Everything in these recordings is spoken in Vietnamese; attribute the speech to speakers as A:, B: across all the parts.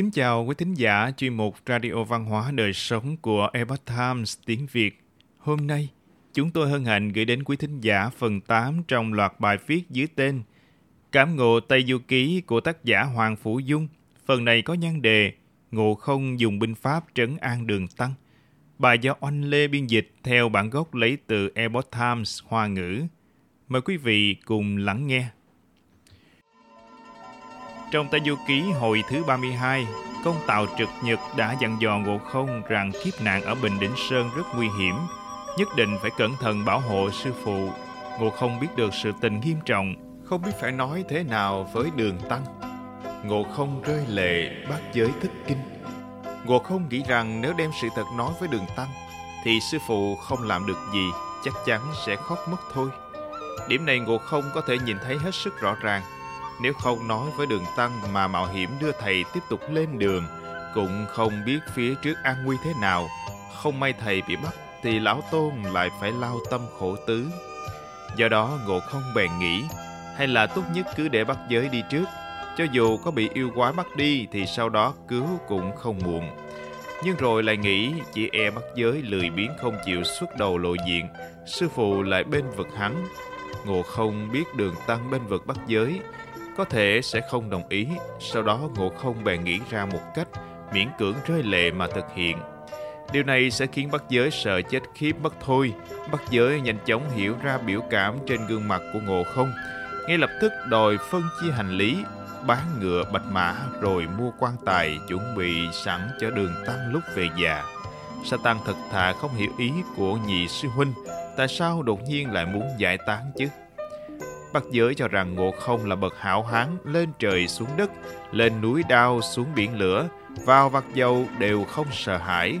A: Kính chào quý thính giả chuyên mục Radio Văn hóa Đời Sống của Epoch Times tiếng Việt. Hôm nay, chúng tôi hân hạnh gửi đến quý thính giả phần 8 trong loạt bài viết dưới tên Cảm ngộ Tây Du Ký của tác giả Hoàng Phủ Dung. Phần này có nhan đề Ngộ không dùng binh pháp trấn an đường tăng. Bài do Oanh Lê biên dịch theo bản gốc lấy từ Epoch Times Hoa ngữ. Mời quý vị cùng lắng nghe. Trong tay Du Ký hồi thứ 32, công tàu trực Nhật đã dặn dò Ngộ Không rằng kiếp nạn ở Bình Đỉnh Sơn rất nguy hiểm, nhất định phải cẩn thận bảo hộ sư phụ. Ngộ Không biết được sự tình nghiêm trọng, không biết phải nói thế nào với đường tăng. Ngộ Không rơi lệ bát giới thất kinh. Ngộ Không nghĩ rằng nếu đem sự thật nói với đường tăng, thì sư phụ không làm được gì, chắc chắn sẽ khóc mất thôi. Điểm này Ngộ Không có thể nhìn thấy hết sức rõ ràng – nếu không nói với đường tăng mà mạo hiểm đưa thầy tiếp tục lên đường, cũng không biết phía trước an nguy thế nào. Không may thầy bị bắt thì lão tôn lại phải lao tâm khổ tứ. Do đó ngộ không bèn nghĩ, hay là tốt nhất cứ để bắt giới đi trước. Cho dù có bị yêu quái bắt đi thì sau đó cứu cũng không muộn. Nhưng rồi lại nghĩ chỉ e bắt giới lười biếng không chịu xuất đầu lộ diện, sư phụ lại bên vực hắn. Ngộ không biết đường tăng bên vực bắt giới, có thể sẽ không đồng ý, sau đó Ngộ Không bèn nghĩ ra một cách miễn cưỡng rơi lệ mà thực hiện. Điều này sẽ khiến bắc giới sợ chết khiếp mất thôi. bắc giới nhanh chóng hiểu ra biểu cảm trên gương mặt của Ngộ Không. Ngay lập tức đòi phân chia hành lý, bán ngựa bạch mã rồi mua quan tài chuẩn bị sẵn cho đường tăng lúc về già. Sa tăng thật thà không hiểu ý của nhị sư huynh, tại sao đột nhiên lại muốn giải tán chứ? Bắc giới cho rằng Ngộ Không là bậc hảo hán lên trời xuống đất, lên núi đao xuống biển lửa, vào vặt dầu đều không sợ hãi.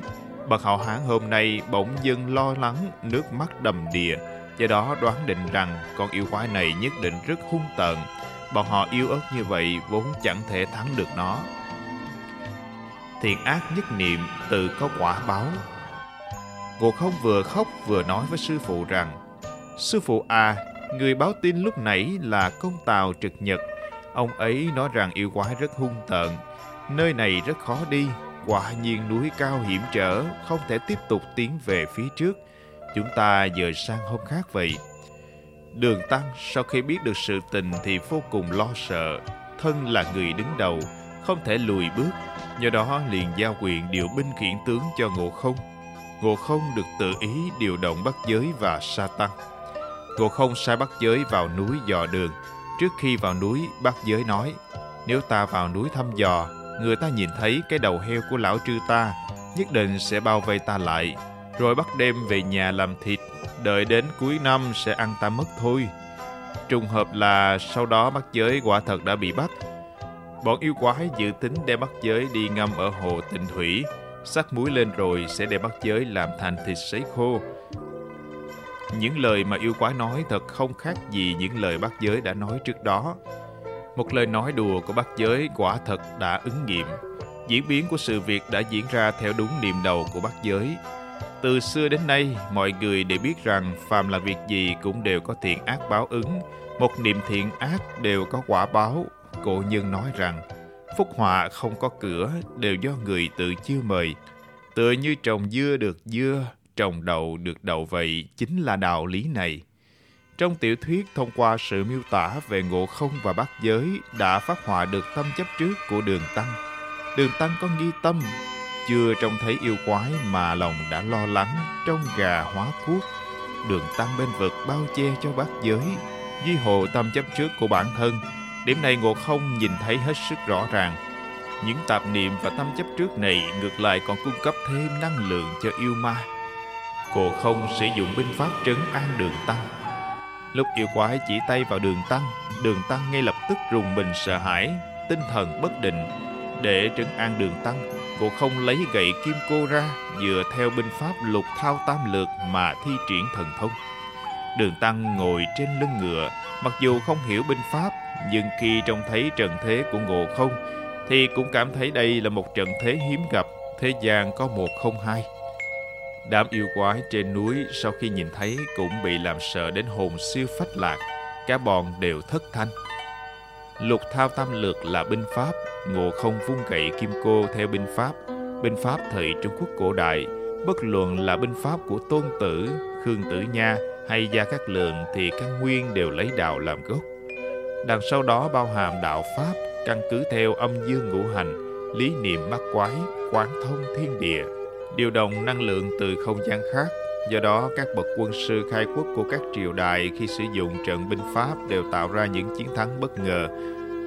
A: Bậc hảo hán hôm nay bỗng dưng lo lắng, nước mắt đầm đìa, do đó đoán định rằng con yêu quái này nhất định rất hung tợn. Bọn họ yêu ớt như vậy vốn chẳng thể thắng được nó. Thiện ác nhất niệm tự có quả báo. Ngộ không vừa khóc vừa nói với sư phụ rằng Sư phụ à, Người báo tin lúc nãy là công tàu trực nhật. Ông ấy nói rằng yêu quái rất hung tợn. Nơi này rất khó đi, quả nhiên núi cao hiểm trở, không thể tiếp tục tiến về phía trước. Chúng ta dời sang hôm khác vậy. Đường Tăng sau khi biết được sự tình thì vô cùng lo sợ. Thân là người đứng đầu, không thể lùi bước. Do đó liền giao quyền điều binh khiển tướng cho Ngộ Không. Ngộ Không được tự ý điều động bắt giới và sa tăng. Thuộc không sai bắt giới vào núi dò đường. Trước khi vào núi, bắt giới nói, nếu ta vào núi thăm dò, người ta nhìn thấy cái đầu heo của lão trư ta, nhất định sẽ bao vây ta lại, rồi bắt đêm về nhà làm thịt, đợi đến cuối năm sẽ ăn ta mất thôi. Trùng hợp là sau đó bắt giới quả thật đã bị bắt. Bọn yêu quái dự tính đem bắt giới đi ngâm ở hồ tịnh thủy, sắc muối lên rồi sẽ đem bắt giới làm thành thịt sấy khô, những lời mà yêu quái nói thật không khác gì những lời bác giới đã nói trước đó. Một lời nói đùa của bác giới quả thật đã ứng nghiệm. Diễn biến của sự việc đã diễn ra theo đúng niềm đầu của bác giới. Từ xưa đến nay, mọi người đều biết rằng phàm là việc gì cũng đều có thiện ác báo ứng. Một niệm thiện ác đều có quả báo. Cổ nhân nói rằng, phúc họa không có cửa đều do người tự chiêu mời. Tựa như trồng dưa được dưa, trồng đậu được đậu vậy chính là đạo lý này. Trong tiểu thuyết thông qua sự miêu tả về ngộ không và bát giới đã phát họa được tâm chấp trước của đường tăng. Đường tăng có nghi tâm, chưa trông thấy yêu quái mà lòng đã lo lắng trong gà hóa cuốc. Đường tăng bên vực bao che cho bát giới, duy hộ tâm chấp trước của bản thân. Điểm này ngộ không nhìn thấy hết sức rõ ràng. Những tạp niệm và tâm chấp trước này ngược lại còn cung cấp thêm năng lượng cho yêu ma Cô không sử dụng binh pháp trấn an đường tăng. Lúc yêu quái chỉ tay vào đường tăng Đường tăng ngay lập tức rùng mình sợ hãi, Tinh thần bất định. Để trấn an đường tăng, Cô không lấy gậy kim cô ra, Dựa theo binh pháp lục thao tam lược Mà thi triển thần thông. Đường tăng ngồi trên lưng ngựa, Mặc dù không hiểu binh pháp, Nhưng khi trông thấy trận thế của ngộ không, Thì cũng cảm thấy đây là một trận thế hiếm gặp, Thế gian có một không hai. Đám yêu quái trên núi sau khi nhìn thấy cũng bị làm sợ đến hồn siêu phách lạc. Cả bọn đều thất thanh. Lục thao tam lược là binh pháp, ngộ không vung gậy kim cô theo binh pháp, binh pháp thời Trung Quốc cổ đại, bất luận là binh pháp của Tôn Tử, Khương Tử Nha hay Gia Cát Lượng thì căn nguyên đều lấy đạo làm gốc. Đằng sau đó bao hàm đạo Pháp, căn cứ theo âm dương ngũ hành, lý niệm bắt quái, quán thông thiên địa, điều động năng lượng từ không gian khác. Do đó, các bậc quân sư khai quốc của các triều đại khi sử dụng trận binh Pháp đều tạo ra những chiến thắng bất ngờ.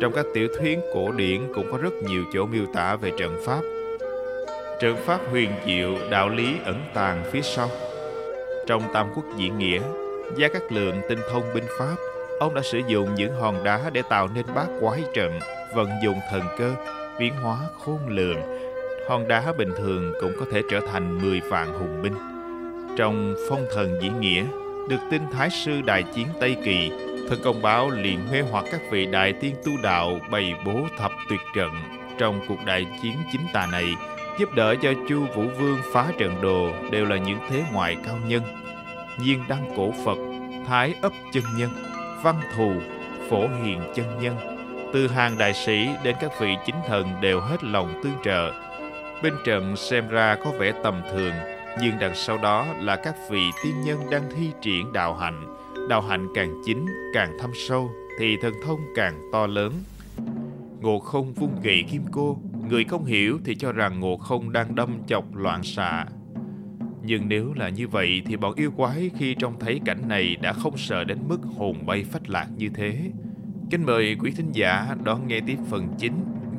A: Trong các tiểu thuyết cổ điển cũng có rất nhiều chỗ miêu tả về trận Pháp. Trận Pháp huyền diệu, đạo lý ẩn tàng phía sau. Trong Tam Quốc Diễn Nghĩa, Gia Cát Lượng tinh thông binh Pháp, ông đã sử dụng những hòn đá để tạo nên bát quái trận, vận dụng thần cơ, biến hóa khôn lường. Hòn đá bình thường cũng có thể trở thành 10 vạn hùng binh. Trong phong thần diễn nghĩa, được tin Thái sư đại chiến Tây Kỳ, thần công báo liền mê hoặc các vị đại tiên tu đạo bày bố thập tuyệt trận trong cuộc đại chiến chính tà này, giúp đỡ cho Chu Vũ Vương phá trận đồ đều là những thế ngoại cao nhân. Nhiên đăng cổ Phật, Thái ấp chân nhân, văn thù, phổ hiền chân nhân, từ hàng đại sĩ đến các vị chính thần đều hết lòng tương trợ. Bên trận xem ra có vẻ tầm thường, nhưng đằng sau đó là các vị tiên nhân đang thi triển đạo hạnh. Đạo hạnh càng chính, càng thâm sâu, thì thần thông càng to lớn. Ngộ không vung gậy kim cô, người không hiểu thì cho rằng ngộ không đang đâm chọc loạn xạ. Nhưng nếu là như vậy thì bọn yêu quái khi trông thấy cảnh này đã không sợ đến mức hồn bay phách lạc như thế. Kính mời quý thính giả đón nghe tiếp phần chính